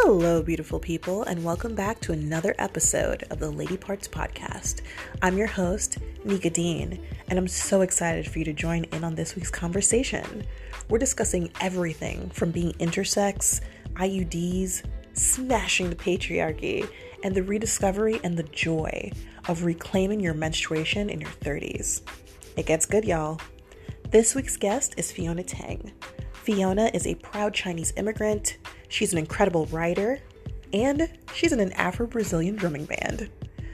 Hello, beautiful people, and welcome back to another episode of the Lady Parts Podcast. I'm your host, Nika Dean, and I'm so excited for you to join in on this week's conversation. We're discussing everything from being intersex, IUDs, smashing the patriarchy, and the rediscovery and the joy of reclaiming your menstruation in your 30s. It gets good, y'all. This week's guest is Fiona Tang. Fiona is a proud Chinese immigrant, she's an incredible writer, and she's in an Afro Brazilian drumming band.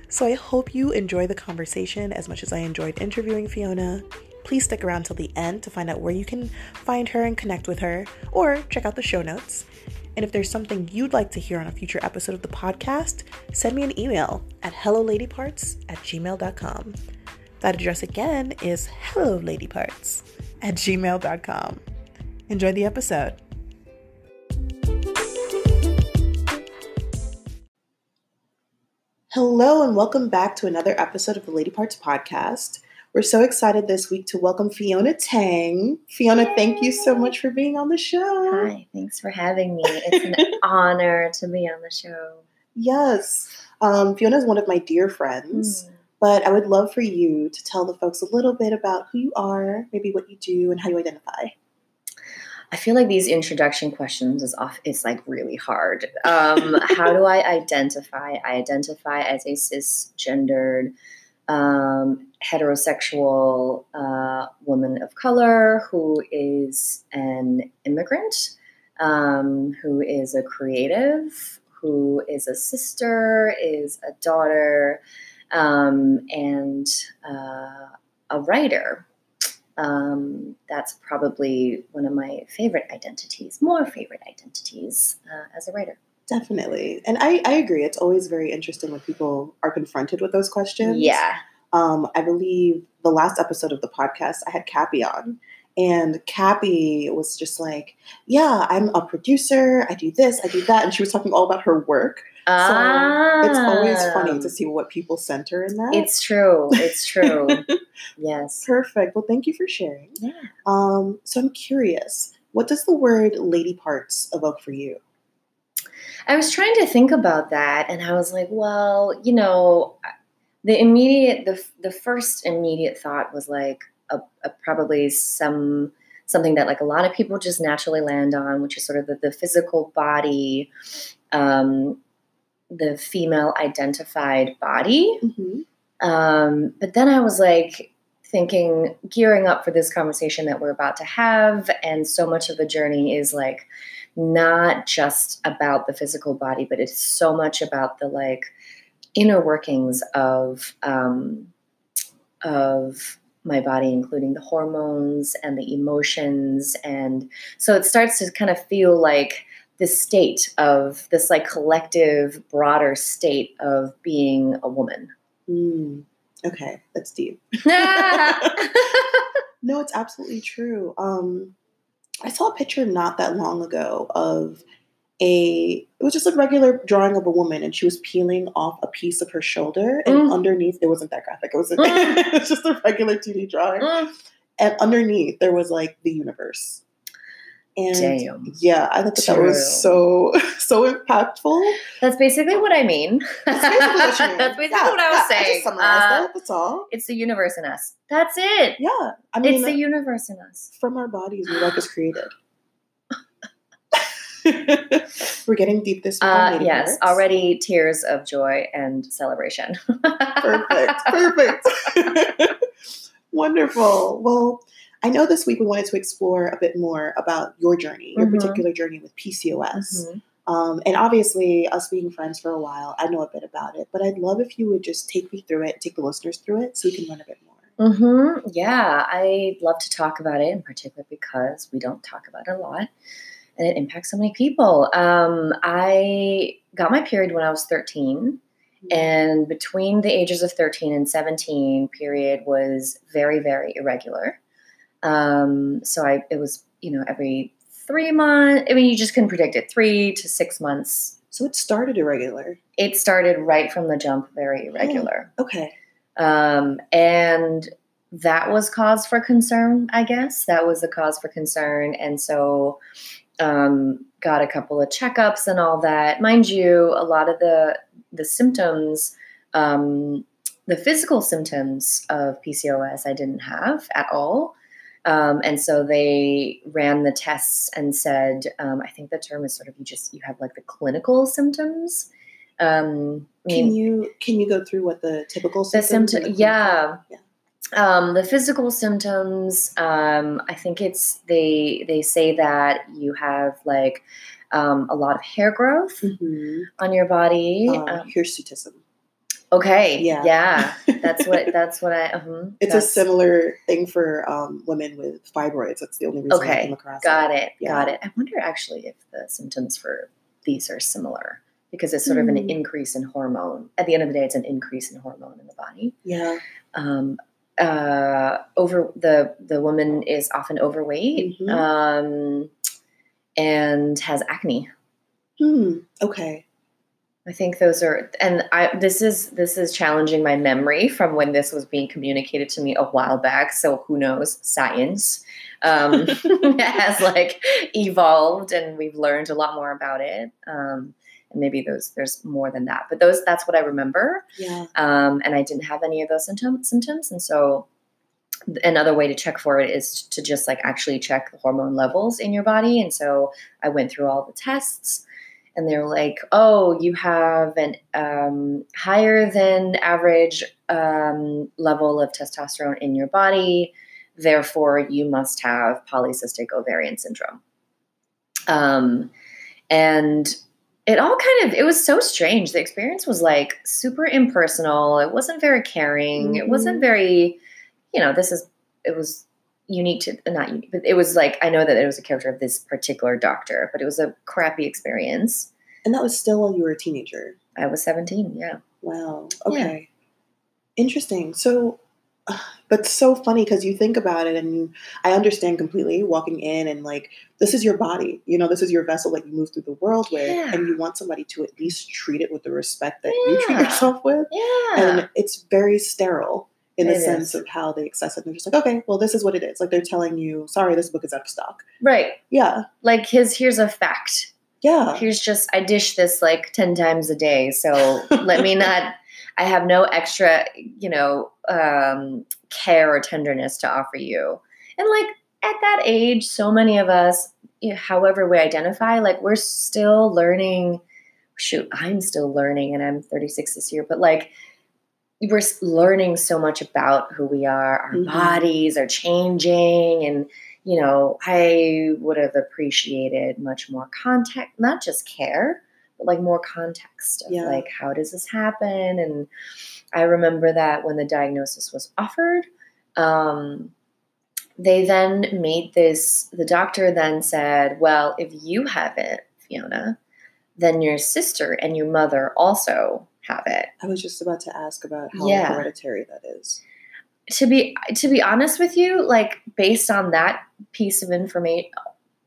So I hope you enjoy the conversation as much as I enjoyed interviewing Fiona. Please stick around till the end to find out where you can find her and connect with her, or check out the show notes. And if there's something you'd like to hear on a future episode of the podcast, send me an email at helloladyparts at gmail.com. That address again is helloladyparts at gmail.com. Enjoy the episode. Hello, and welcome back to another episode of the Lady Parts podcast. We're so excited this week to welcome Fiona Tang. Fiona, Yay. thank you so much for being on the show. Hi, thanks for having me. It's an honor to be on the show. Yes. Um, Fiona is one of my dear friends, Mm. but I would love for you to tell the folks a little bit about who you are, maybe what you do, and how you identify. I feel like these introduction questions is off. It's like really hard. Um, how do I identify? I identify as a cisgendered, um, heterosexual uh, woman of color who is an immigrant, um, who is a creative, who is a sister, is a daughter, um, and uh, a writer. Um, that's probably one of my favorite identities, more favorite identities uh, as a writer. Definitely. And I, I agree. It's always very interesting when people are confronted with those questions. Yeah. Um, I believe the last episode of the podcast, I had Cappy on. And Cappy was just like, Yeah, I'm a producer. I do this, I do that. And she was talking all about her work. So it's always funny to see what people center in that. Ah. It's true. It's true. yes. perfect. Well, thank you for sharing. Yeah. Um, so I'm curious, what does the word lady parts evoke for you? I was trying to think about that, and I was like, well, you know, the immediate, the the first immediate thought was like a, a probably some something that like a lot of people just naturally land on, which is sort of the, the physical body, um, the female identified body. Mm-hmm. Um, but then I was like thinking, gearing up for this conversation that we're about to have, and so much of the journey is like not just about the physical body, but it's so much about the like inner workings of um, of my body, including the hormones and the emotions, and so it starts to kind of feel like this state of this like collective, broader state of being a woman. Mm. Okay, that's deep. No, it's absolutely true. Um, I saw a picture not that long ago of a. It was just a regular drawing of a woman, and she was peeling off a piece of her shoulder, and Mm. underneath it wasn't that graphic. It was, Mm. it was just a regular 2D drawing, Mm. and underneath there was like the universe. And Damn. yeah, I thought that, that was so so impactful. That's basically what I mean. That's basically what mean. That's basically Yeah, what I yeah, was I saying. just Uh, that. That's all. it's the universe in us. That's it. Yeah, I mean, it's the universe in us. from our bodies, we life is created. We're getting deep this week. on Uh, yes, Parts. already tears of joy and celebration. Perfect. Perfect. Wonderful. Well, I know this week we wanted to explore a bit more about your journey, your Mhm. particular journey with PCOS. Mhm. Um, and obviously, us being friends for a while, I know a bit about it, but I'd love if you would just take me through it, take the listeners through it, so we can learn a bit more. Mm-hmm. Yeah, I love to talk about it in particular because we don't talk about it a lot and it impacts so many people. Um, I got my period when I was 13. And between the ages of 13 and 17, period was very, very irregular. Um, so I, it was, you know, every three months. I mean, you just couldn't predict it. Three to six months. So it started irregular. It started right from the jump, very irregular. Okay. Um, and that was cause for concern, I guess. That was the cause for concern. And so um, got a couple of checkups and all that. Mind you, a lot of the the symptoms, um, the physical symptoms of PCOS, I didn't have at all. Um, and so they ran the tests and said, um, I think the term is sort of you just you have like the clinical symptoms. Um, I Can you can you go through what the typical the symptoms? symptom, the yeah. Um, the physical symptoms, um, I think it's they they say that you have like um, a lot of hair growth. Mhm. on your body. Uh, hirsutism. Okay, yeah. yeah, that's what that's what I. uh It's that's, a similar thing for um, women with fibroids. That's the only reason I came across Got it. it, Yeah. got it. I wonder actually if the symptoms for these are similar because it's sort of Hmm. an increase in hormone. At the end of the day, it's an increase in hormone in the body. Yeah. um, uh, over the the woman is often overweight Mhm. um, and has acne. Hmm. Okay. I think those are, and I this is this is challenging my memory from when this was being communicated to me a while back. So who knows? Science um, has like evolved, and we've learned a lot more about it. Um, and maybe those there's more than that, but those that's what I remember. Yeah. um, and I didn't have any of those symptom- symptoms. And so, another way to check for it is to just like actually check the hormone levels in your body. And so, I went through all the tests, and they're like, "Oh, you have an um, higher than average um, level of testosterone in your body. Therefore, you must have polycystic ovarian syndrome." Um, and it all kind of it was so strange the experience was like super impersonal it wasn't very caring it wasn't Mhm. very you know this is it was unique to not unique but it was like i know that it was a character of this particular doctor but it was a crappy experience And that was still while you were a teenager. i was 17 yeah Wow. Yeah. Okay. Interesting. So, but so funny because you think about it and you, I understand completely walking in and like, this is your body. You know, this is your vessel that you move through the world with. Yeah. And you want somebody to at least treat it with the respect that you treat yourself with. yeah And it's very sterile in the It sense is. of how they access it. They're just like, okay, well, this is what it is. Like they're telling you, sorry, this book is out of stock. right Yeah. like his here's a fact Yeah. here's just I dish this like 10 times a day. So let me not I have no extra, you know, um care or tenderness to offer you. And like at that age, so many of us, however we identify, like we're still learning shoot, I'm still learning and I'm 36 this year, but like we're learning so much about who we are, our Mhm. bodies are changing and you know, I would have appreciated much more context, not just care, but like more context of Yeah. like how does this happen? And I remember that when the diagnosis was offered, um, they then made this. The doctor then said, "Well, if you have it, Fiona, then your sister and your mother also have it." I was just about to ask about how Yeah. hereditary that is. to be to be honest with you like based on that piece of information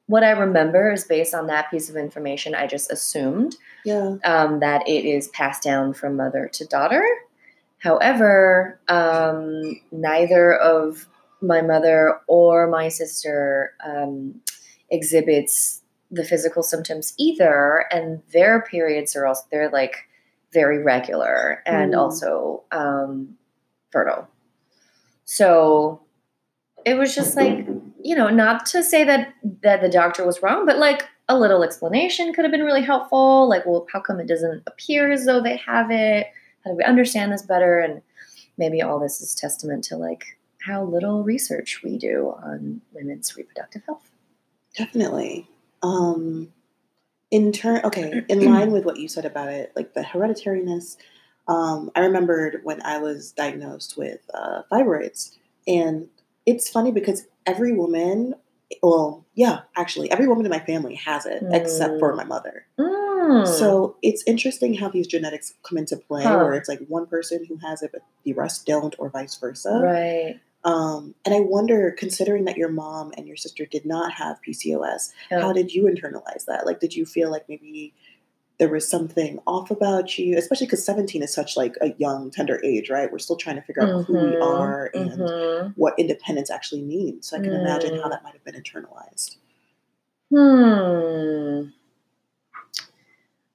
what i remember is based on that piece of information i just assumed Yeah. um, that it is passed down from mother to daughter however um, neither of my mother or my sister um, exhibits the physical symptoms either and their periods are also they're like very regular and Mm. also um, fertile so it was just like, you know, not to say that that the doctor was wrong, but like a little explanation could have been really helpful. Like, well, how come it doesn't appear as though they have it? How do we understand this better? And maybe all this is testament to like how little research we do on women's reproductive health. Definitely. Um, in turn, okay, in line with what you said about it, like the hereditariness, um, I remembered when I was diagnosed with uh, fibroids, and it's funny because every woman, well, yeah, actually, every woman in my family has it except for Mm. my mother. Mm. So it's interesting how these genetics come into play, Huh. where it's like one person who has it, but the rest don't, or vice versa. right. Um, and I wonder, considering that your mom and your sister did not have PCOS, how did you internalize that? Like, did you feel like maybe there was something off about you? Especially because 17 is such like a young, tender age, right? We're still trying to figure out who we Mhm, are and mhm. what independence actually means. So I can imagine how Mm. that might have been internalized. Hmm.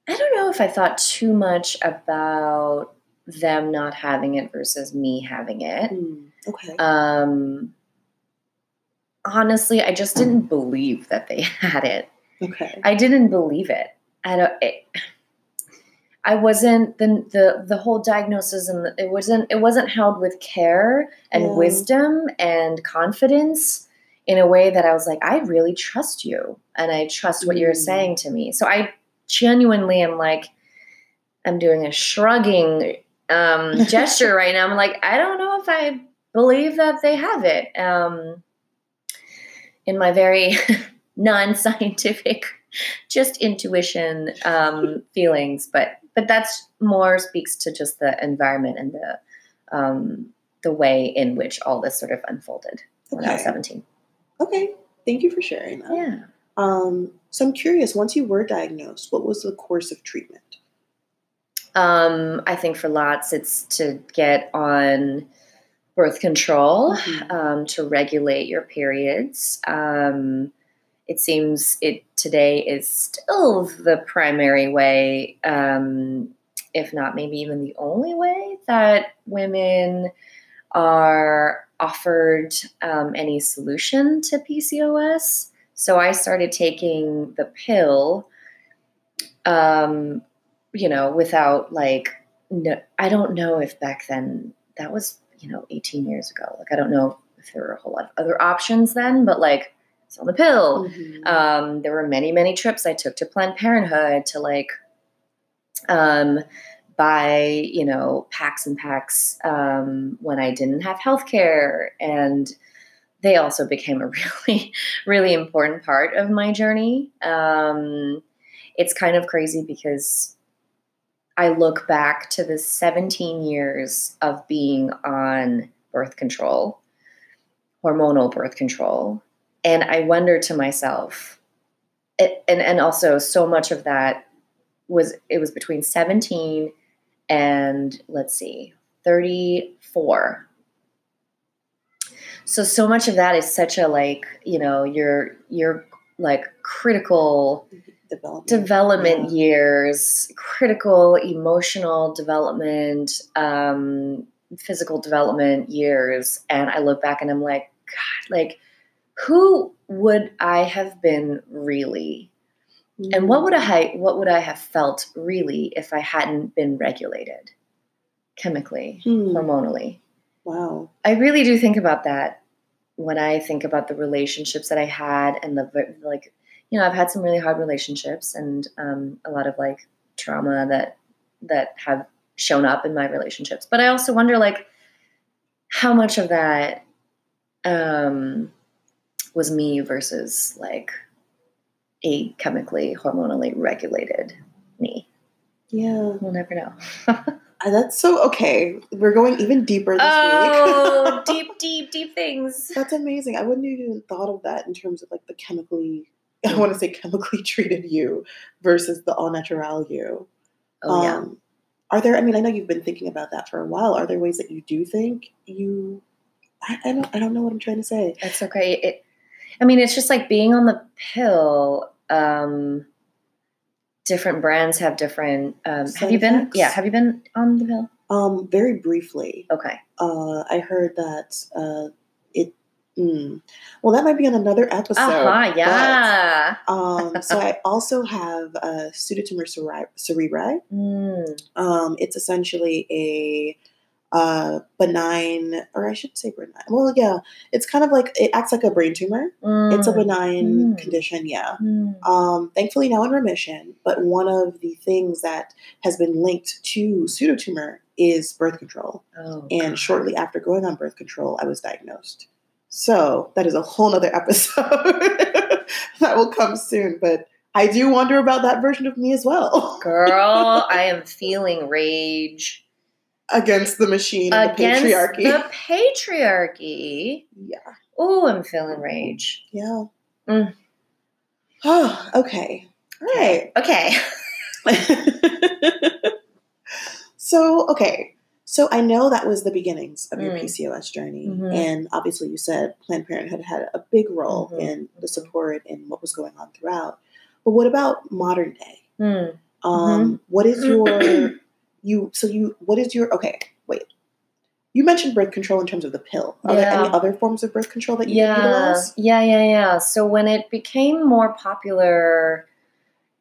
I don't know if I thought too much about them not having it versus me having it. Hmm, Okay. Um, honestly, I just didn't believe that they had it. okay. I didn't believe it. I don't. It, I wasn't the the the whole diagnosis and the, it wasn't it wasn't held with care and wisdom and confidence in a way that I was like I really trust you and I trust what you're Mm. saying to me. So I genuinely am like I'm doing a shrugging um, gesture right now. I'm like I don't know if I believe that they have it. Um, in my very non-scientific just intuition um, feelings but but that's more speaks to just the environment and the um, the way in which all this sort of unfolded when I was Okay. 17 Okay. Thank you for sharing that. yeah Um, so I'm curious, once you were diagnosed, what was the course of treatment? um, I think for lots it's to get on birth control Mhm. um, to regulate your periods um, it seems it today is still the primary way um, if not maybe even the only way that women are offered um, any solution to PCOS. So I started taking the pill, um, you know, without like, no, I don't know if back then that was, you know, 18 years ago. Like, I don't know if there were a whole lot of other options then, but like, it's on the pill. Mhm. Um, there were many, many trips I took to Planned Parenthood to like um, buy, you know, packs and packs um, when I didn't have health care. And they also became a really, really important part of my journey. Um, it's kind of crazy because I look back to the 17 years of being on birth control, hormonal birth control, and I wonder to myself, it, and and also so much of that was it was between 17 and let's see 34 so so much of that is such a like you know your your like critical mm-hmm. Development. development Yeah. years critical emotional development um physical development years and i look back and i'm like god like who would i have been really and what would I what would I have felt really if I hadn't been regulated chemically, Hmm. hormonally? Wow. I really do think about that when I think about the relationships that I had and the like. You know, I've had some really hard relationships and um, a lot of like trauma that that have shown up in my relationships. But I also wonder like how much of that um, was me versus like a chemically hormonally regulated me. Yeah. We'll never know. Uh, That's so okay. We're going even deeper this oh, week. Oh, deep, deep, deep things. That's amazing. I wouldn't even thought of that in terms of like the chemically I want to say chemically treated you versus the all natural you. Oh yeah. Um, are there? I mean, I know you've been thinking about that for a while. Are there ways that you do think you? I, I don't. I don't know what I'm trying to say. That's okay. It, I mean, it's just like being on the pill. Um, different brands have different. Um, Side have you been? Yeah. Have you been on the pill? Um, very briefly, Okay. uh, I heard that uh. Mm, well, that might be on another episode. Uh huh. but, Yeah. um, so I also have a pseudotumor cere- cerebri. Mm, Um, it's essentially a uh, benign, or I should say benign. Well, yeah, it's kind of like it acts like a brain tumor. It's a mm, benign Mm. condition, yeah. mm. Um, thankfully now in remission, but one of the things that has been linked to pseudotumor is birth control. Oh, And God. shortly after going on birth control, I was diagnosed. So that is a whole nother episode that will come soon. But I do wonder about that version of me as well. Girl, I am feeling rage Against the machine and against the patriarchy. the patriarchy. yeah. Oh, I'm feeling rage. Yeah. Mm. Oh, okay. All right. Okay. so, okay. So I know that was the beginnings of your Mm. PCOS journey, Mhm. and obviously you said Planned Parenthood had a big role Mhm. in the support and what was going on throughout. But what about modern day? Mm. Um, what is your you? So you what is your okay? Wait, you mentioned birth control in terms of the pill. Are there any other forms of birth control that you yeah, utilize? yeah, yeah, yeah. So when it became more popular,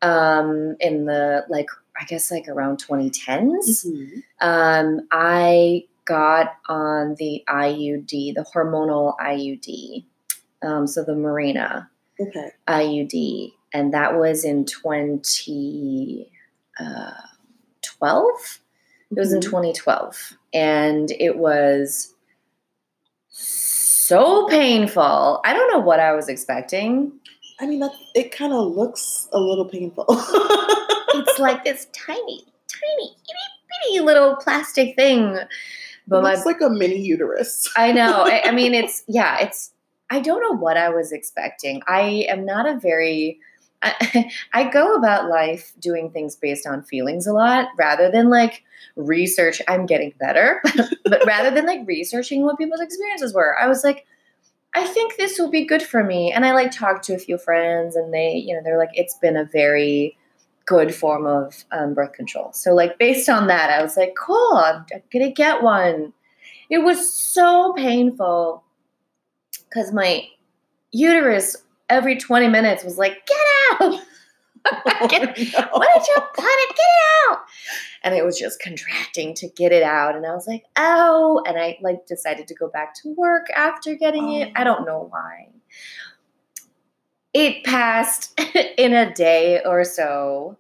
um, in the like, I guess like around 2010s, Mhm. um, I got on the IUD, the hormonal IUD, um, so the Mirena Okay. IUD, and that was in 2012. It was in Mhm. 2012, and it was so painful. I don't know what I was expecting. I mean, that it kind of looks a little painful. It's like this tiny, tiny, itty bitty little plastic thing. But it my looks like a mini uterus. I know. I, I mean, it's yeah. It's I don't know what I was expecting. I am not a very. I, I go about life doing things based on feelings a lot rather than like research. I'm getting better, but rather than like researching what people's experiences were, I was like, I think this will be good for me. And I like talked to a few friends, and they, you know, they're like, it's been a very good form of um, birth control. So like based on that, I was like, cool, I'm, I'm gonna get one. It was so painful because my uterus every 20 minutes was like, get out. Get- Oh, what did you put it? Get it out. And it was just contracting to get it out. And I was like, oh. And I like decided to go back to work after getting it. I don't know why. It passed in a day or so.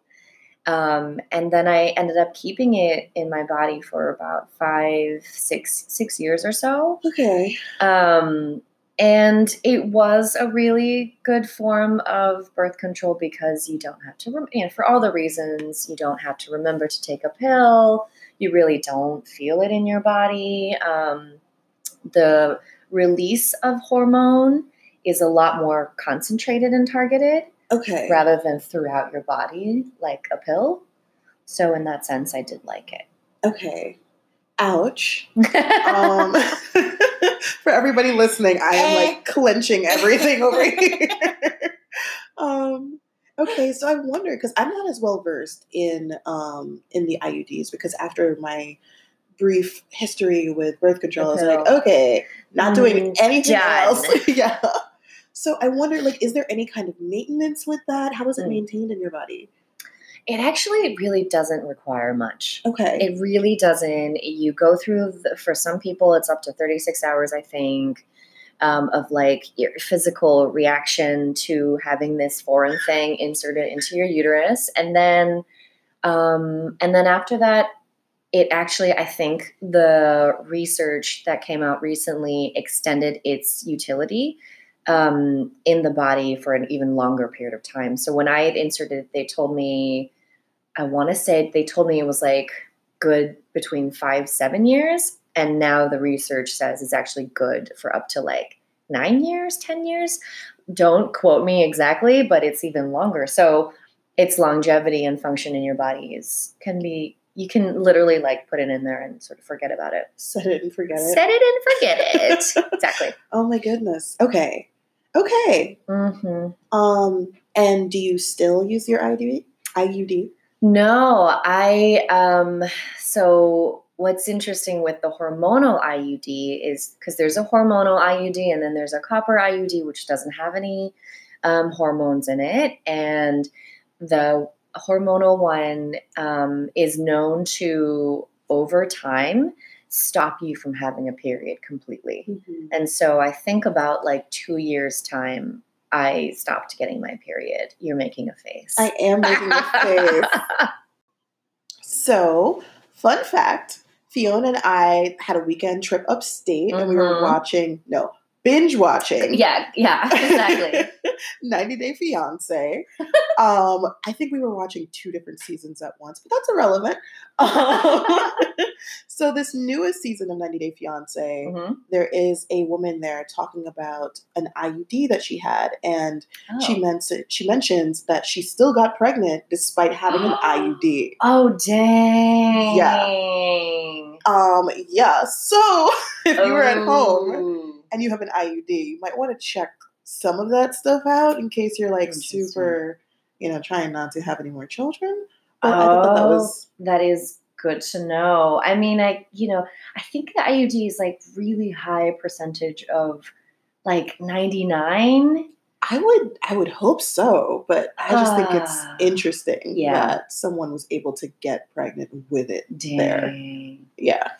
Um, and then I ended up keeping it in my body for about five, six, six years or so. Okay. Um, and it was a really good form of birth control because you don't have to, rem- know, for all the reasons, you don't have to remember to take a pill. You really don't feel it in your body. Um, the release of hormone is a lot more concentrated and targeted Okay. rather than throughout your body like a pill. So, in that sense, I did like it. Okay. Ouch. Um, for everybody listening, I am like clenching everything over here. um, okay, so I wonder because I'm not as well versed in um, in the IUDs because after my brief history with birth control, I was like, okay, not doing Mm, anything done. else. yeah. So I wonder, like, is there any kind of maintenance with that? How is it Mm. maintained in your body? It actually really doesn't require much. Okay. It really doesn't. You go through, the, for some people, it's up to 36 hours, I think, um, of like your physical reaction to having this foreign thing inserted into your uterus. And then, um, and then after that, it actually, I think the research that came out recently extended its utility um, in the body for an even longer period of time. So when I had inserted, it, they told me, I want to say they told me it was like good between five, seven years. And now the research says it's actually good for up to like nine years, 10 years. Don't quote me exactly, but it's even longer. So its longevity and function in your body is can be you can literally like put it in there and sort of forget about it. Set it and forget it. Set it and forget it. exactly. Oh my goodness. Okay. Okay. hmm Um, and do you still use your IUD? IUD? No, I um so what's interesting with the hormonal IUD is because there's a hormonal IUD and then there's a copper IUD which doesn't have any um, hormones in it, and the hormonal one um, is known to over time stop you from having a period completely. And so I think about like two years time, I stopped getting my period. You're making a face. I am making a face. So, fun fact Fiona and I had a weekend trip upstate and we were Mhm. watching, no, binge watching. yeah, yeah, exactly. 90 Day Fiance. um, I think we were watching two different seasons at once, but that's irrelevant. Um, so, this newest season of 90 Day Fiance, Mhm. there is a woman there talking about an IUD that she had, and she Oh. meant she mentions that she still got pregnant despite having an IUD. Oh dang! Yeah. Um, yeah. So if you were at home Ooh. And you have an IUD, you might want to check some of that stuff out in case you're like super, you know, trying not to have any more children. But I thought that, Oh. was That is good to know. I mean, I you know, I think the IUD is like really high percentage of like 99. I would I would hope so, but I just think it's Ah. interesting Yeah. that someone was able to get pregnant with it. There. Yeah.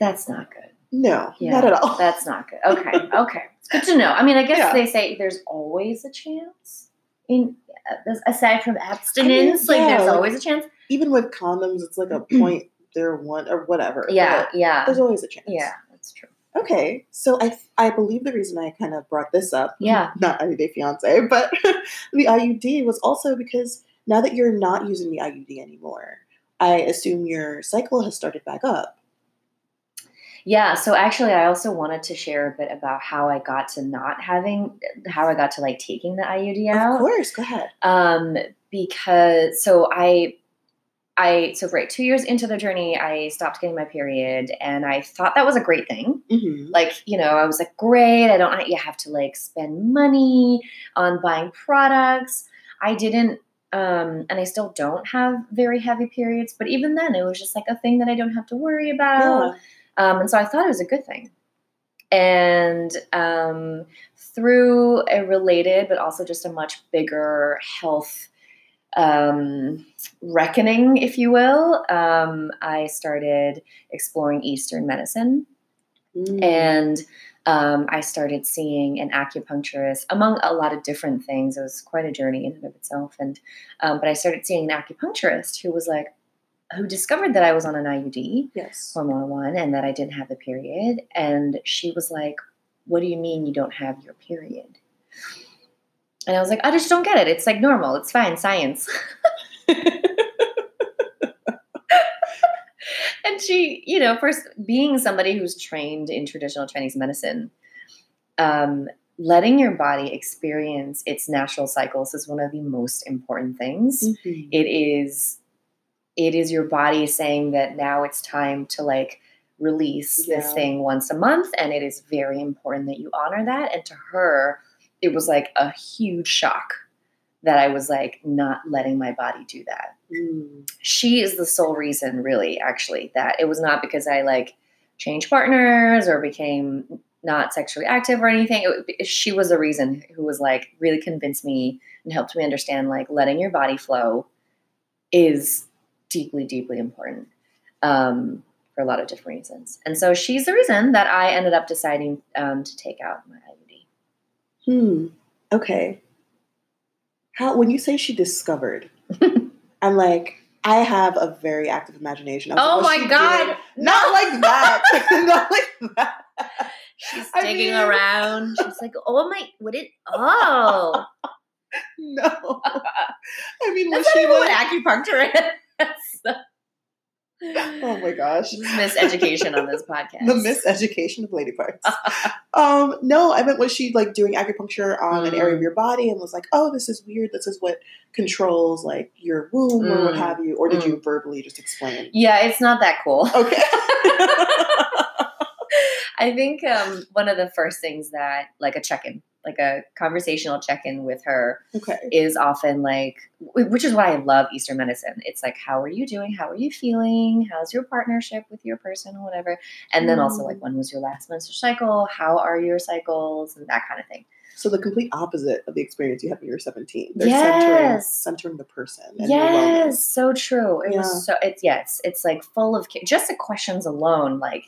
That's not good. No, Yeah, not at all. That's not good. Okay, okay. It's good to know. I mean, I guess Yeah. they say there's always a chance. In uh, aside from abstinence, like yeah, there's like- always a chance. Even with condoms, it's like a point there one or whatever. Yeah, but yeah, There's always a chance. yeah. That's true. Okay, so I I believe the reason I kind of brought this up, Yeah. not IUD fiance, but the IUD was also because now that you're not using the IUD anymore, I assume your cycle has started back up. Yeah, so actually I also wanted to share a bit about how I got to not having how I got to like taking the IUD out. Of course, go ahead. Um because so I I so right, 2 years into the journey I stopped getting my period and I thought that was a great thing. hmm Like, you know, I was like, great, I don't you have to like spend money on buying products. I didn't um and I still don't have very heavy periods, but even then it was just like a thing that I don't have to worry about. Yeah. Um, and so I thought it was a good thing. And um, through a related, but also just a much bigger health um, reckoning, if you will, um, I started exploring Eastern medicine. Mm. And um, I started seeing an acupuncturist, among a lot of different things. It was quite a journey in and of itself. And um, but I started seeing an acupuncturist who was like, who discovered that I was on an IUD yes. hormonal one and that I didn't have a period. And she was like, What do you mean you don't have your period? And I was like, I just don't get it. It's like normal. It's fine. Science. and she, you know, first being somebody who's trained in traditional Chinese medicine, um, letting your body experience its natural cycles is one of the most important things Mhm. it is it is your body saying that now it's time to like release this thing once a month and it is very important that you honor that. And to her it was like a huge shock that i was like not letting my body do that. Mm. she is the sole reason really actually that it was not because i like changed partners or became not sexually active or anything. It, she was the reason who was like really convinced me and helped me understand like letting your body flow is deeply deeply important um, for a lot of different reasons and so she's the reason that i ended up deciding um, to take out my iud Hmm. Okay. How when you say she discovered, I'm like, I have a very active imagination. Oh like, my God. doing?" Not like that. Not like that. she's I digging mean- around she's like oh my what it oh No. I mean, was That's not she like? what acupuncture is. Oh my gosh. Miseducation on this podcast. The miseducation of lady parts. um, no, I meant was she like doing acupuncture on an area of Mm. your body and was like, oh, this is weird. This is what controls like your womb or what Mm. have you, or did you verbally just explain? Yeah, it's not that cool. Okay. I think um, one of the first things that, like a check in, like a conversational check in with her, okay. is often like, which is why I love Eastern medicine. It's like, how are you doing? How are you feeling? How's your partnership with your person, or whatever? And then also, Mm. like, when was your last menstrual cycle? How are your cycles? And that kind of thing. So the complete opposite of the experience you had when you were 17. They're centering, Yes. centering the person and your wellness. Yes, so true. It Yeah. was so it's it's, it's like full of just the questions alone, like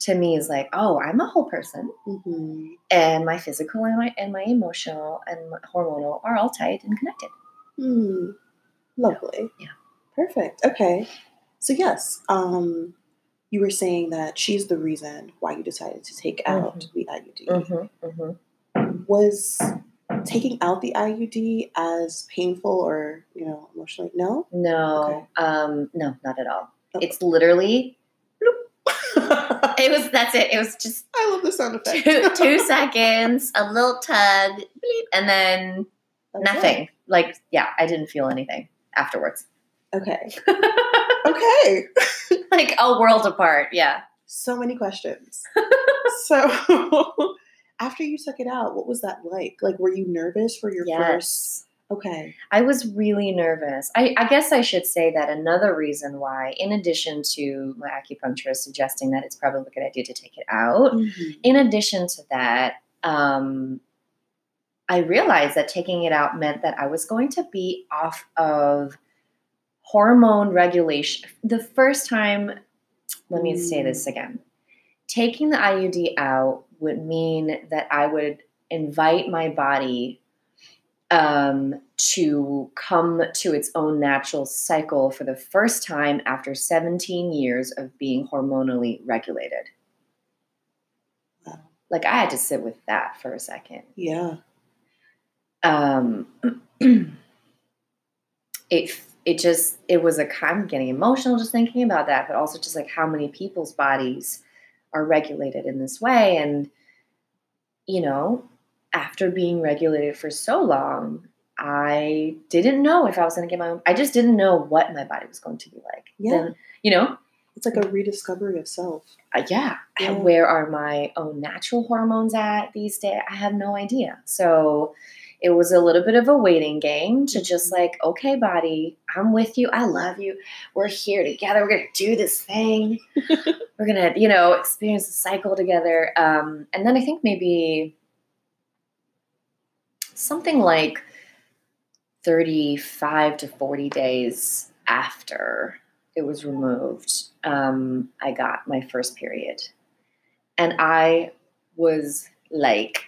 to me is like, oh, I'm a whole person, hmm and my physical and my and my emotional and my hormonal are all tied and connected. Hmm. Lovely. Yeah. Perfect. Okay. So yes, um, you were saying that she's the reason why you decided to take out Mm-hmm. the IUD. Mm-hmm, mm-hmm. Was taking out the IUD as painful or you know emotionally? No. No, um, no, not at all. Okay. It's literally it was that's it. It was just I love the sound effect. two two seconds, a little tug, bleep, and then That's it. nothing. Like yeah, I didn't feel anything afterwards. Okay. okay. like a world apart. Yeah. So many questions. so after you took it out, what was that like? Like, were you nervous for your Yes. first? Okay. I was really nervous. I, I guess I should say that another reason why, in addition to my acupuncturist suggesting that it's probably a good idea to take it out, in addition to that, um, I realized that taking it out meant that I was going to be off of hormone regulation. The first time, let me say this again taking the IUD out would mean that I would invite my body um, to come to its own natural cycle for the first time after 17 years of being hormonally regulated. Wow. Like I had to sit with that for a second. Yeah. Um, it it just it was a I'm getting emotional just thinking about that, but also just like how many people's bodies are regulated in this way, and you know, after being regulated for so long, I didn't know if I was going to get my own. I just didn't know what my body was going to be like. Yeah. Then, you know, It's like a rediscovery of self. uh, yeah. Yeah. Where are my own natural hormones at these days? I have no idea. So it was a little bit of a waiting game to just like, okay, body, I'm with you. I love you. We're here together. We're going to do this thing. We're going to, you know, experience the cycle together. Um, and then I think maybe something like 35 to 40 days after it was removed, um, I got my first period. And I was like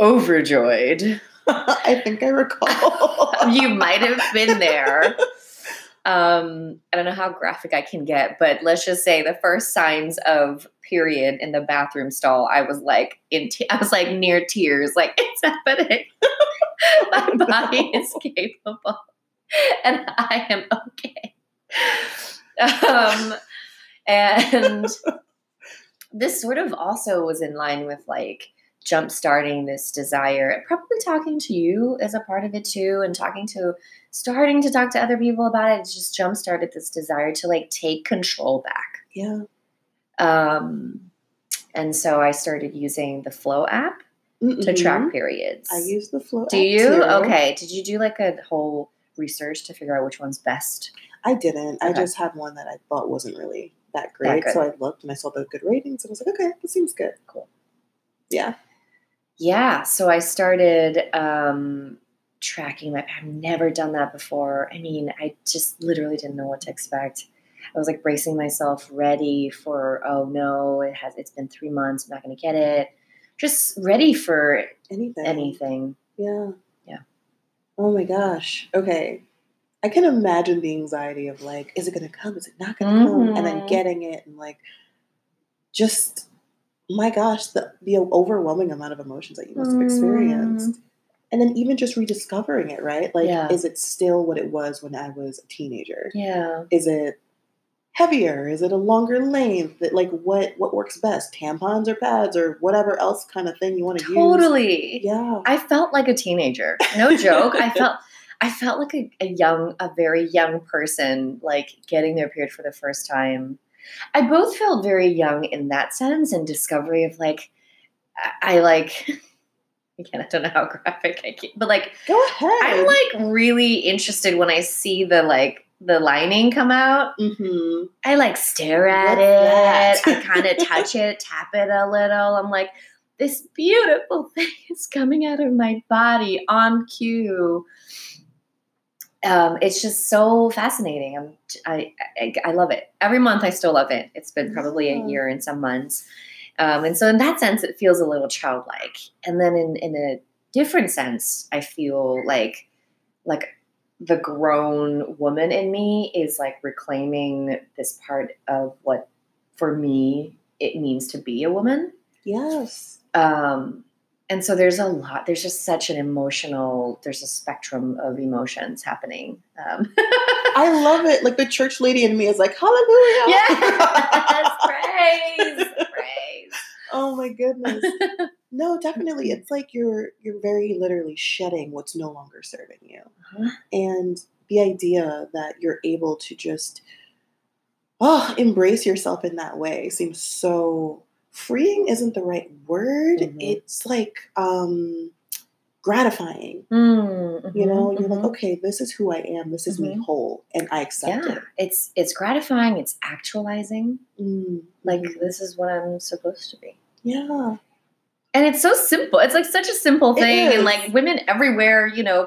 overjoyed. I think I recall. you might have been there. Um, I don't know how graphic I can get, but let's just say the first signs of period in the bathroom stall, I was like in, te- I was like near tears, like it's happening. My body is capable, and I am okay. Um, and this sort of also was in line with like jump starting this desire probably talking to you as a part of it too and talking to starting to talk to other people about it it just jump started this desire to like take control back yeah. um and so i started using the Flo app to Mhm. track periods I use the Flo. do you too. okay did you do like a whole research to figure out which one's best I didn't. I just had one that I thought wasn't really that great. good. so I looked and I saw the good ratings and I was like, okay, this seems good. Cool. Yeah. Yeah so i started um tracking my i've never done that before i mean i just literally didn't know what to expect i was like bracing myself ready for oh no it has it's been three months i'm not going to get it just ready for Anything. anything Yeah. Yeah. Oh my gosh. Okay. I can imagine the anxiety of like, is it going to come? Is it not going to come? And then Mhm. getting it and like, just, my gosh, the, the overwhelming amount of emotions that you must have experienced. Mm. And then even just rediscovering it, right? Like, Yeah. is it still what it was when I was a teenager? yeah Is it heavier? Is it a longer length? That- Like, what what works best? Tampons or pads or whatever else kind of thing you want to use? totally Yeah. I felt like a teenager. No joke. I felt I felt like a, a young, a very young person, like getting their period for the first time. I both felt very young in that sense and discovery of like I, I like again, I don't know how graphic I can but like Go ahead. I'm like really interested when I see the like the lining come out. mm-hmm. I like stare at What's it. that? I kind of touch it, tap it a little. I'm like, this beautiful thing is coming out of my body on cue. Um, it's just so fascinating. I'm, I, I, I love it. Every month, I still love it. It's been probably a year and some months, um, and so in that sense, it feels a little childlike. And then in in a different sense, I feel like like the grown woman in me is like reclaiming this part of what for me it means to be a woman Yes. um and so there's a lot there's just such an emotional there's a spectrum of emotions happening um I love it. Like the church lady in me is like, hallelujah. yes praise praise oh my goodness. No, definitely. It's like you're you're very literally shedding what's no longer serving you. Uh-huh. And the idea that you're able to just oh, embrace yourself in that way seems so freeing isn't the right word. Mhm. It's like um gratifying. Mm, You know, you're like, mhm. okay, this is who I am. This is me Mhm. whole, and I accept yeah, it. it's it's gratifying. It's actualizing. Mm, Like this is what I'm supposed to be. yeah, And it's so simple. It's like such a simple thing. And like women everywhere, you know,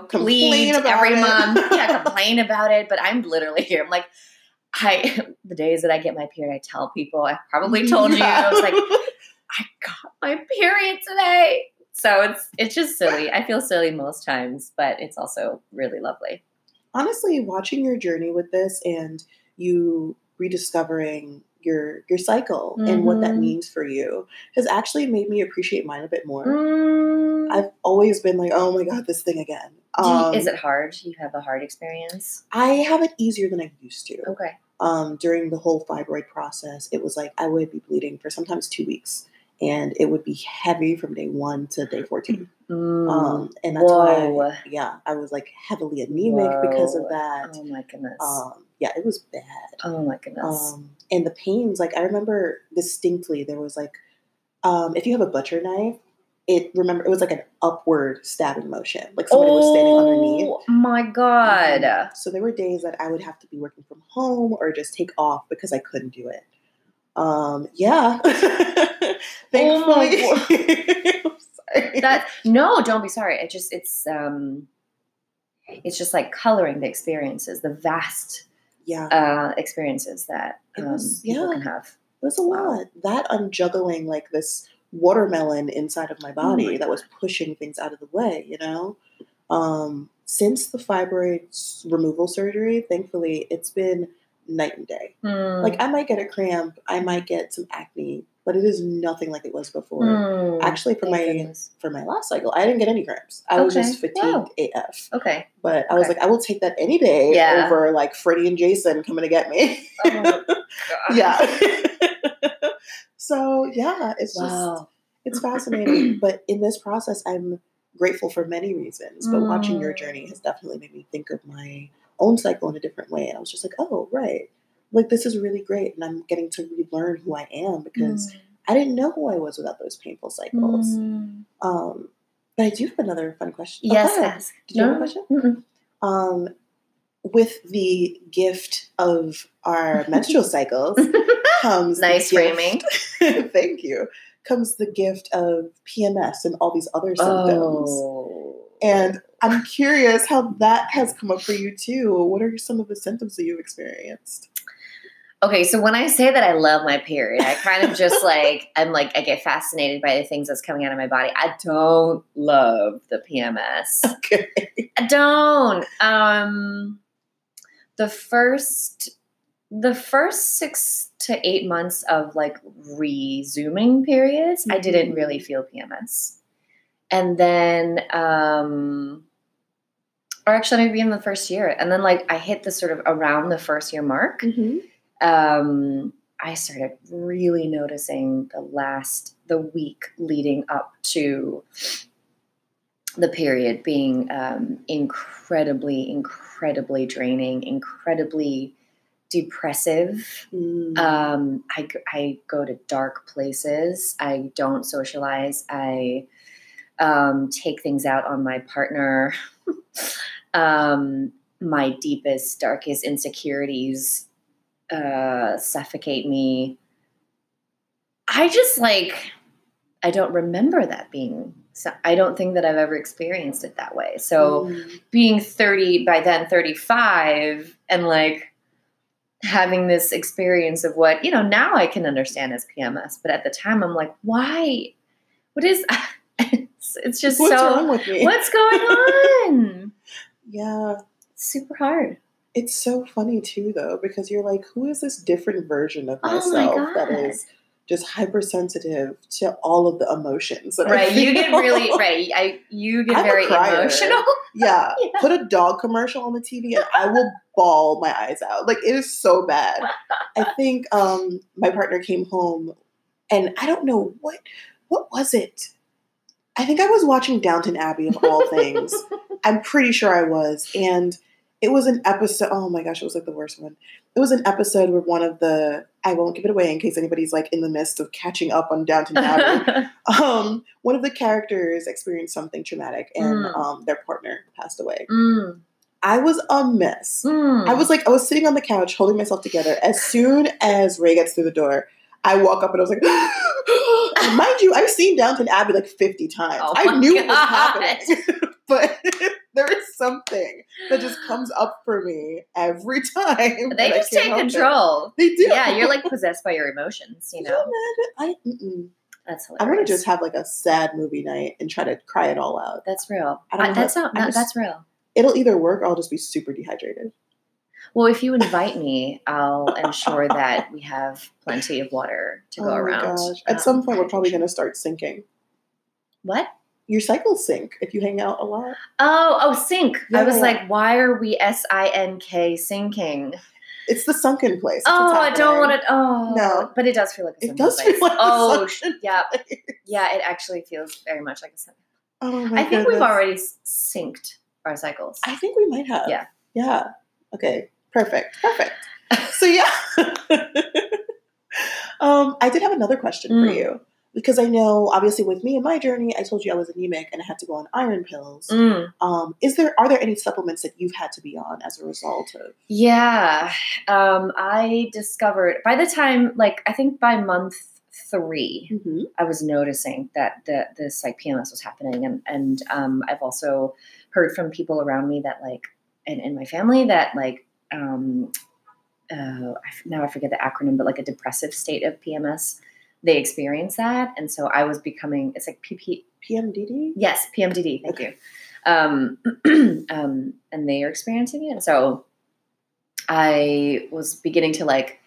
about every it. month. Yeah, complain about it. But I'm literally here. I'm like, I the days that I get my period, I tell people, I probably told you, I was like, I got my period today. So it's it's just silly. I feel silly most times, but it's also really lovely. honestly, watching your journey with this and you rediscovering your your cycle and what that Mhm. means for you has actually made me appreciate mine a bit more. Mm. I've always been like, oh my god, this thing again. You- Um, is it hard? You have a hard experience? I have it easier than I used to. Okay. Um, during the whole fibroid process, it was like I would be bleeding for sometimes two weeks, and it would be heavy from day one to day 14. Mm. Um, and that's Whoa. why, yeah, I was like heavily anemic because of that. oh my goodness. Um, yeah, it was bad. oh my goodness. Um, and the pains, like I remember distinctly, there was like, um, if you have a butcher knife, it remember it was like an upward stabbing motion, like somebody was standing underneath. Oh my god. Mhm. So there were days that I would have to be working from home or just take off because I couldn't do it. Um, yeah. Thankfully. I'm. That no, don't be sorry. It just it's um it's just like coloring the experiences, the vast yeah, uh experiences that um, was- people yeah. can have. it was a lot. That I'm juggling like this watermelon inside of my body my that was pushing things out of the way, you know? Um, since the fibroid removal surgery, thankfully, it's been night and day. Hmm. Like I might get a cramp, I might get some acne, but it is nothing like it was before. Hmm. Actually, for Thank my goodness. for my last cycle, I didn't get any cramps. I was just fatigued Wow. AF. Okay. But I was like, I will take that any day Yeah. over like Freddie and Jason coming to get me. Oh, yeah. so yeah, it's just it's fascinating. but in this process, I'm grateful for many reasons. But watching your Mm. journey has definitely made me think of my own cycle in a different way. And I was just like, oh right, like this is really great, and I'm getting to relearn who I am because I didn't know who I was without those painful cycles. Mm. Um, but I do have another fun question. Oh, Yes, ahead. ask. Did you have a question? mm-mm. Um, with the gift of our menstrual cycles comes Nice framing. thank you. Comes the gift of PMS and all these other symptoms. Oh. And I'm curious how that has come up for you too. What are some of the symptoms that you've experienced? Okay, so when I say that I love my period, I kind of just like I'm like I get fascinated by the things that's coming out of my body. I don't love the PMS. Okay. I don't. Um the first the first 6 to 8 months of like resuming periods, I didn't really feel PMS. And then um or actually maybe in the first year. And then like I hit the sort of around the first year mark Mm-hmm. um, I started really noticing the last the week leading up to the period being um, incredibly, incredibly draining, incredibly depressive. Mm. Um, I, I go to dark places. I don't socialize. I um, take things out on my partner. um, my deepest, darkest insecurities uh, suffocate me. I just like, I don't remember that being. So I don't think that I've ever experienced it that way. So Mm. being 30 by then 35 and like having this experience of what you know now i can understand as pms but at the time i'm like why what is it's, it's just What's so wrong with me? what's going on Yeah. it's super hard It's so funny too, though, because you're like, who is this different version of Oh my myself that is just hypersensitive to all of the emotions? Right you get really right i you get I'm very emotional Yeah. Yeah. Put a dog commercial on the TV and I will bawl my eyes out. Like it is so bad. I think um my partner came home and I don't know what what was it? I think I was watching Downton Abbey of all things. I'm pretty sure I was. And it was an episode. Oh my gosh, it was like the worst one. It was an episode where one of the I won't give it away in case anybody's like in the midst of catching up on Downton Abbey. um, one of the characters experienced something traumatic, and Mm. um, their partner passed away. Mm, I was a mess. mm. I was like, I was sitting on the couch holding myself together. As soon as Ray gets through the door, I walk up and I was like, mind you, I've seen Downton Abbey like 50 times. Oh I knew it was happening. but there is something that just comes up for me every time. They just take help it. control. They do. Yeah, you're like possessed by your emotions. You know? I, mm-mm. that's I hilarious. want to just have like a sad movie night and try to cry it all out. That's real. I don't I- that's how- not. I just- that's real. It'll either work or I'll just be super dehydrated. Well, if you invite me, I'll ensure that we have plenty of water to go oh around. my gosh. At Um, some point, we're probably going to start sinking. What? Your cycles sync if you hang out a lot. Oh, oh, sink. I was like, why are we S I N K sinking? It's the sunken place. That's Oh, I don't want it. Oh, No. but it does feel like a sunken It does place. feel like a oh, sunken yeah, place. yeah. It actually feels very much like a sunken. Oh my I think we've already synced our cycles. I think we might have. Yeah. Yeah. Okay. Perfect. Perfect. So yeah. um, I did have another question for Mm. you because I know, obviously, with me and my journey, I told you I was anemic and I had to go on iron pills. Mm. Um, is there are there any supplements that you've had to be on as a result of? Yeah. Um, I discovered by the time, like, I think by month three, Mm-hmm. I was noticing that the, this like PMS was happening, and and um, I've also heard from people around me that like, and in my family that like, um, uh, now I forget the acronym, but like a depressive state of PMS, they experience that, and so I was becoming. It's like PP. PMDD. Yes, PMDD. Thank Okay. you. Um, um, and they are experiencing it, and so I was beginning to like,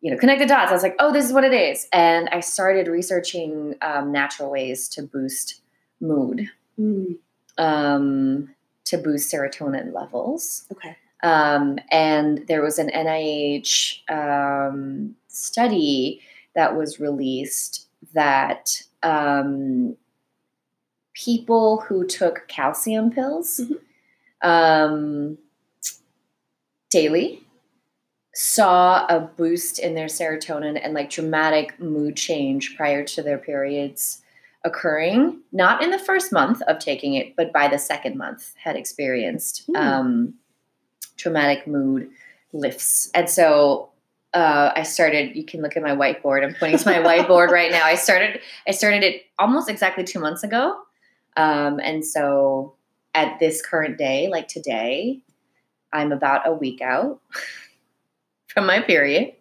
you know, connect the dots. I was like, oh, this is what it is, and I started researching um, natural ways to boost mood, Mm, um, to boost serotonin levels. okay. Um, and there was an NIH um, study that was released that um, people who took calcium pills Mhm. um, daily saw a boost in their serotonin and like dramatic mood change prior to their periods occurring not in the first month of taking it but by the second month had experienced Hmm. um, traumatic mood lifts and so uh, i started you can look at my whiteboard i'm pointing to my whiteboard right now i started i started it almost exactly two months ago um, and so at this current day like today i'm about a week out from my period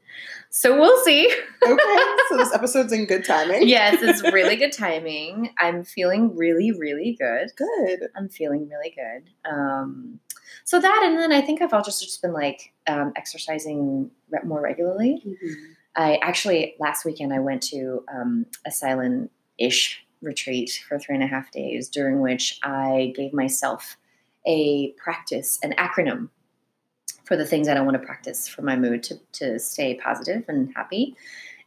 so we'll see Okay. so this episode's in good timing. yes it's really good timing i'm feeling really really good Good. I'm feeling really good. Um, so that, and then I think I've all just just been like um, exercising re- more regularly. Mhm. I actually last weekend I went to um, a silent ish retreat for three and a half days, during which I gave myself a practice, an acronym for the things that I want to practice for my mood to to stay positive and happy.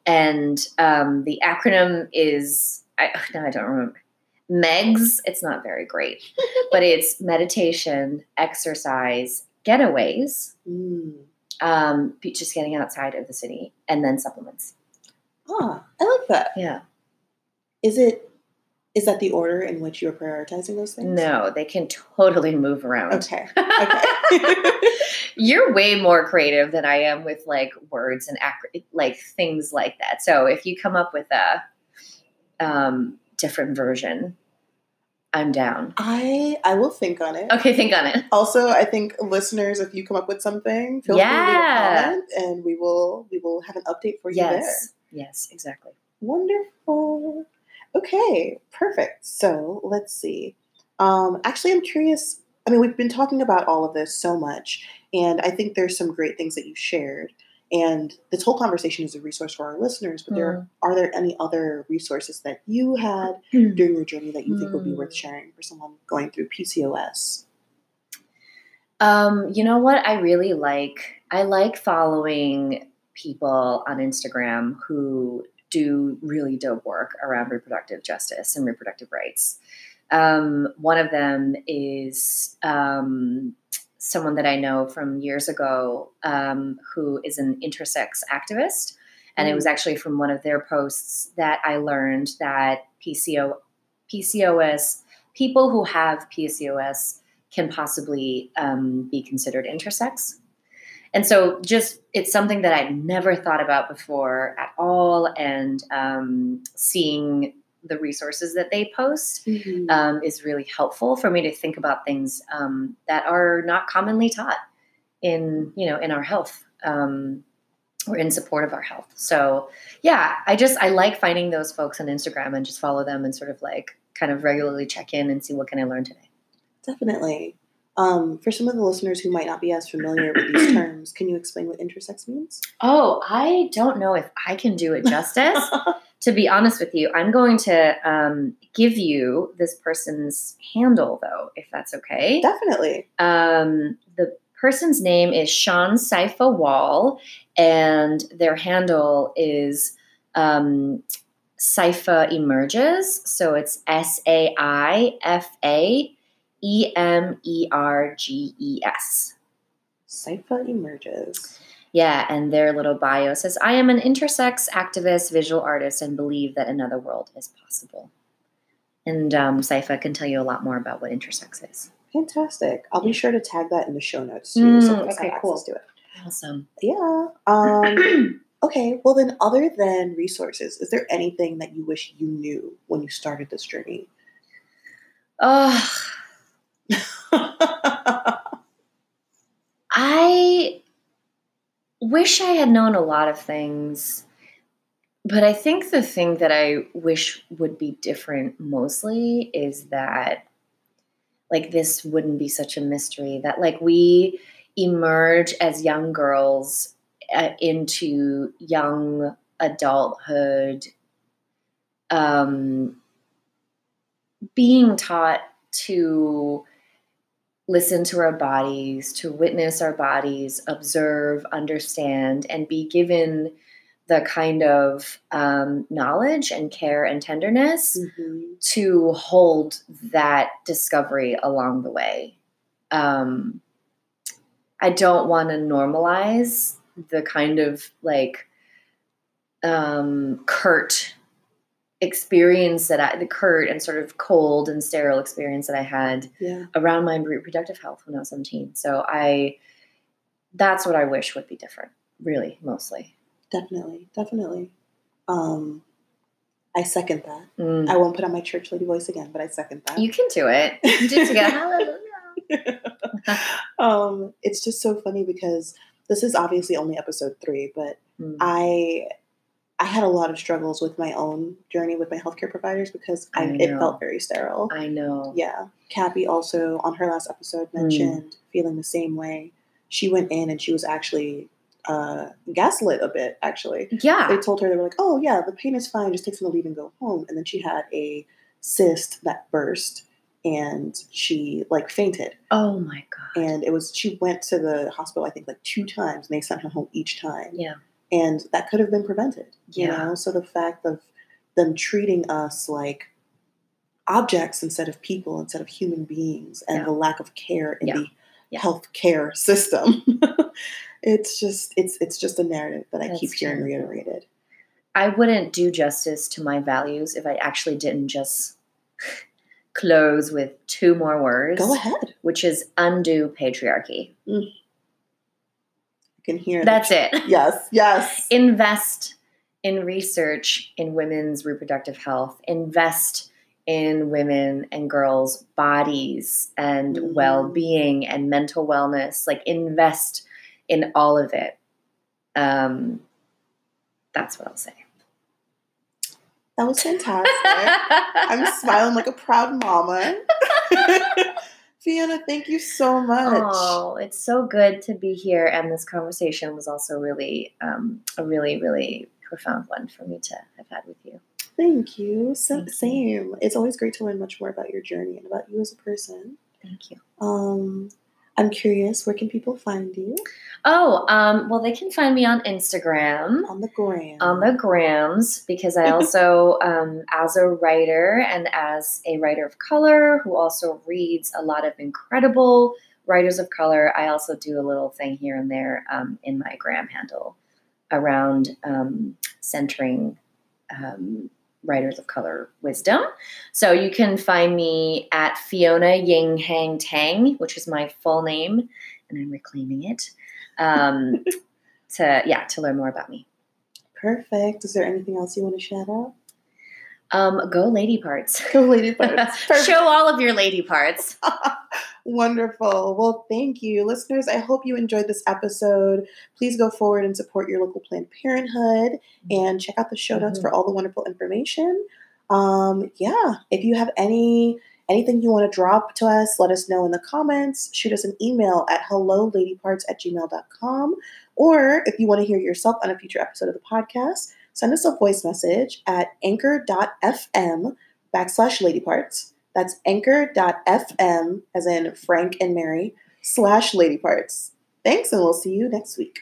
And um, the acronym is I no, I don't remember. MEGS, it's not very great, but it's meditation, exercise, getaways, Mm. um, just getting outside of the city, and then supplements. Ah, I like that. Yeah. Is it? Is that the order in which you're prioritizing those things? No, they can totally move around. Okay. Okay. You're way more creative than I am with like words and ac- like things like that. So if you come up with a um, different version, I'm down. I I will think on it. Okay, think on it. Also, I think listeners, if you come up with something, feel free to leave Yeah. a comment, and we will we will have an update for you there. Yes, yes, exactly. Wonderful. Okay, perfect. So let's see. Um, actually, I'm curious. I mean, we've been talking about all of this so much, and I think there's some great things that you shared. And this whole conversation is a resource for our listeners. But there are there any other resources that you had during your journey that you think would be worth Mm. sharing for someone going through PCOS? Um, you know what I really like? I like following people on Instagram who do really dope work around reproductive justice and reproductive rights. Um, one of them is um, someone that I know from years ago um, who is an intersex activist. And it was actually from one of their posts that I learned that PCO, PCOS, people who have PCOS can possibly um, be considered intersex. And so, just it's something that I'd never thought about before at all. And um, seeing the resources that they post Mhm. um, is really helpful for me to think about things um, that are not commonly taught in you know in our health um, or in support of our health. So yeah, I just I like finding those folks on Instagram and just follow them and sort of like kind of regularly check in and see what can I learn today. Definitely. Um, for some of the listeners who might not be as familiar with these terms, can you explain what intersex means? Oh, I don't know if I can do it justice. to be honest with you, I'm going to um, give you this person's handle though, if that's okay. Definitely. Um, the person's name is Sean Saifa Wall, and their handle is um, Saifa Emerges. So it's S A I F A E M E R G E S. Saifa emerges. Yeah, and their little bio says, I am an intersex activist, visual artist, and believe that another world is possible. And um, Saifa can tell you a lot more about what intersex is. Fantastic. I'll be sure to tag that in the show notes too, so Mm, folks okay, cool. access to it. Awesome. Yeah. Um, okay. Well, then, other than resources, is there anything that you wish you knew when you started this journey? Oh, I wish I had known a lot of things, but I think the thing that I wish would be different mostly is that, like, this wouldn't be such a mystery. That, like, we emerge as young girls uh, into young adulthood, um, being taught to listen to our bodies, to witness our bodies, observe, understand, and be given the kind of um, knowledge and care and tenderness Mhm. to hold that discovery along the way. Um, I don't want to normalize the kind of like um, curt experience that I, the curt and sort of cold and sterile experience that I had Yeah. around my reproductive health when I was 17. So I, that's what I wish would be different, really, mostly. Definitely. Definitely. Um, I second that. Mm. I won't put on my church lady voice again, but I second that. You can do it. You do it together. Hallelujah. um, it's just so funny because this is obviously only episode three, but Mm. I I had a lot of struggles with my own journey with my healthcare providers because I, I it felt very sterile. I know. Yeah. Cappy also on her last episode Hmm. mentioned feeling the same way. She went in and she was actually uh, gaslit a bit, actually. Yeah. They told her, they were like, oh, yeah, the pain is fine, just take some leave and go home. And then she had a cyst that burst and she like fainted. Oh my God. And it was, she went to the hospital, I think, like two times and they sent her home each time. Yeah. And that could have been prevented, you Yeah. know? So the fact of them treating us like objects instead of people, instead of human beings, and Yeah. the lack of care in Yeah. the Yeah. healthcare system. it's just it's it's just a narrative that I That's keep hearing true. reiterated. I wouldn't do justice to my values if I actually didn't just close with two more words, Go ahead. which is undo patriarchy. You can hear That's it. Yes, yes. Invest in research in women's reproductive health. Invest in women and girls' bodies and Mhm. well-being and mental wellness. Like invest in all of it. Um, that's what I'll say. That was fantastic. I'm smiling like a proud mama. Fiona, thank you so much. Oh, it's so good to be here, and this conversation was also really, um, a really, really profound one for me to have had with you. Thank you. So, Thank you. same. It's always great to learn much more about your journey and about you as a person. Thank you. Um, I'm curious, where can people find you? Oh, um, well, they can find me on Instagram. On the gram. on the grams because I also, um, as a writer and as a writer of color who also reads a lot of incredible writers of color. I also do a little thing here and there um, in my gram handle around um, centering um, writers of color wisdom. So you can find me at Fiona Ying Hang Tang, which is my full name, and I'm reclaiming it. Um, to yeah, to learn more about me. Perfect. Is there anything else you want to shout out? Um, go lady parts. Go lady parts. Show all of your lady parts. Wonderful. Well, thank you. Listeners, I hope you enjoyed this episode. Please go forward and support your local Planned Parenthood and check out the show notes mm-hmm. for all the wonderful information. Um, yeah, if you have any anything you want to drop to us, let us know in the comments. Shoot us an email at helloladyparts at gmail.com. Or if you want to hear yourself on a future episode of the podcast, send us a voice message at anchor.fm backslash ladyparts. That's anchor.fm, as in Frank and Mary, slash lady parts. Thanks, and we'll see you next week.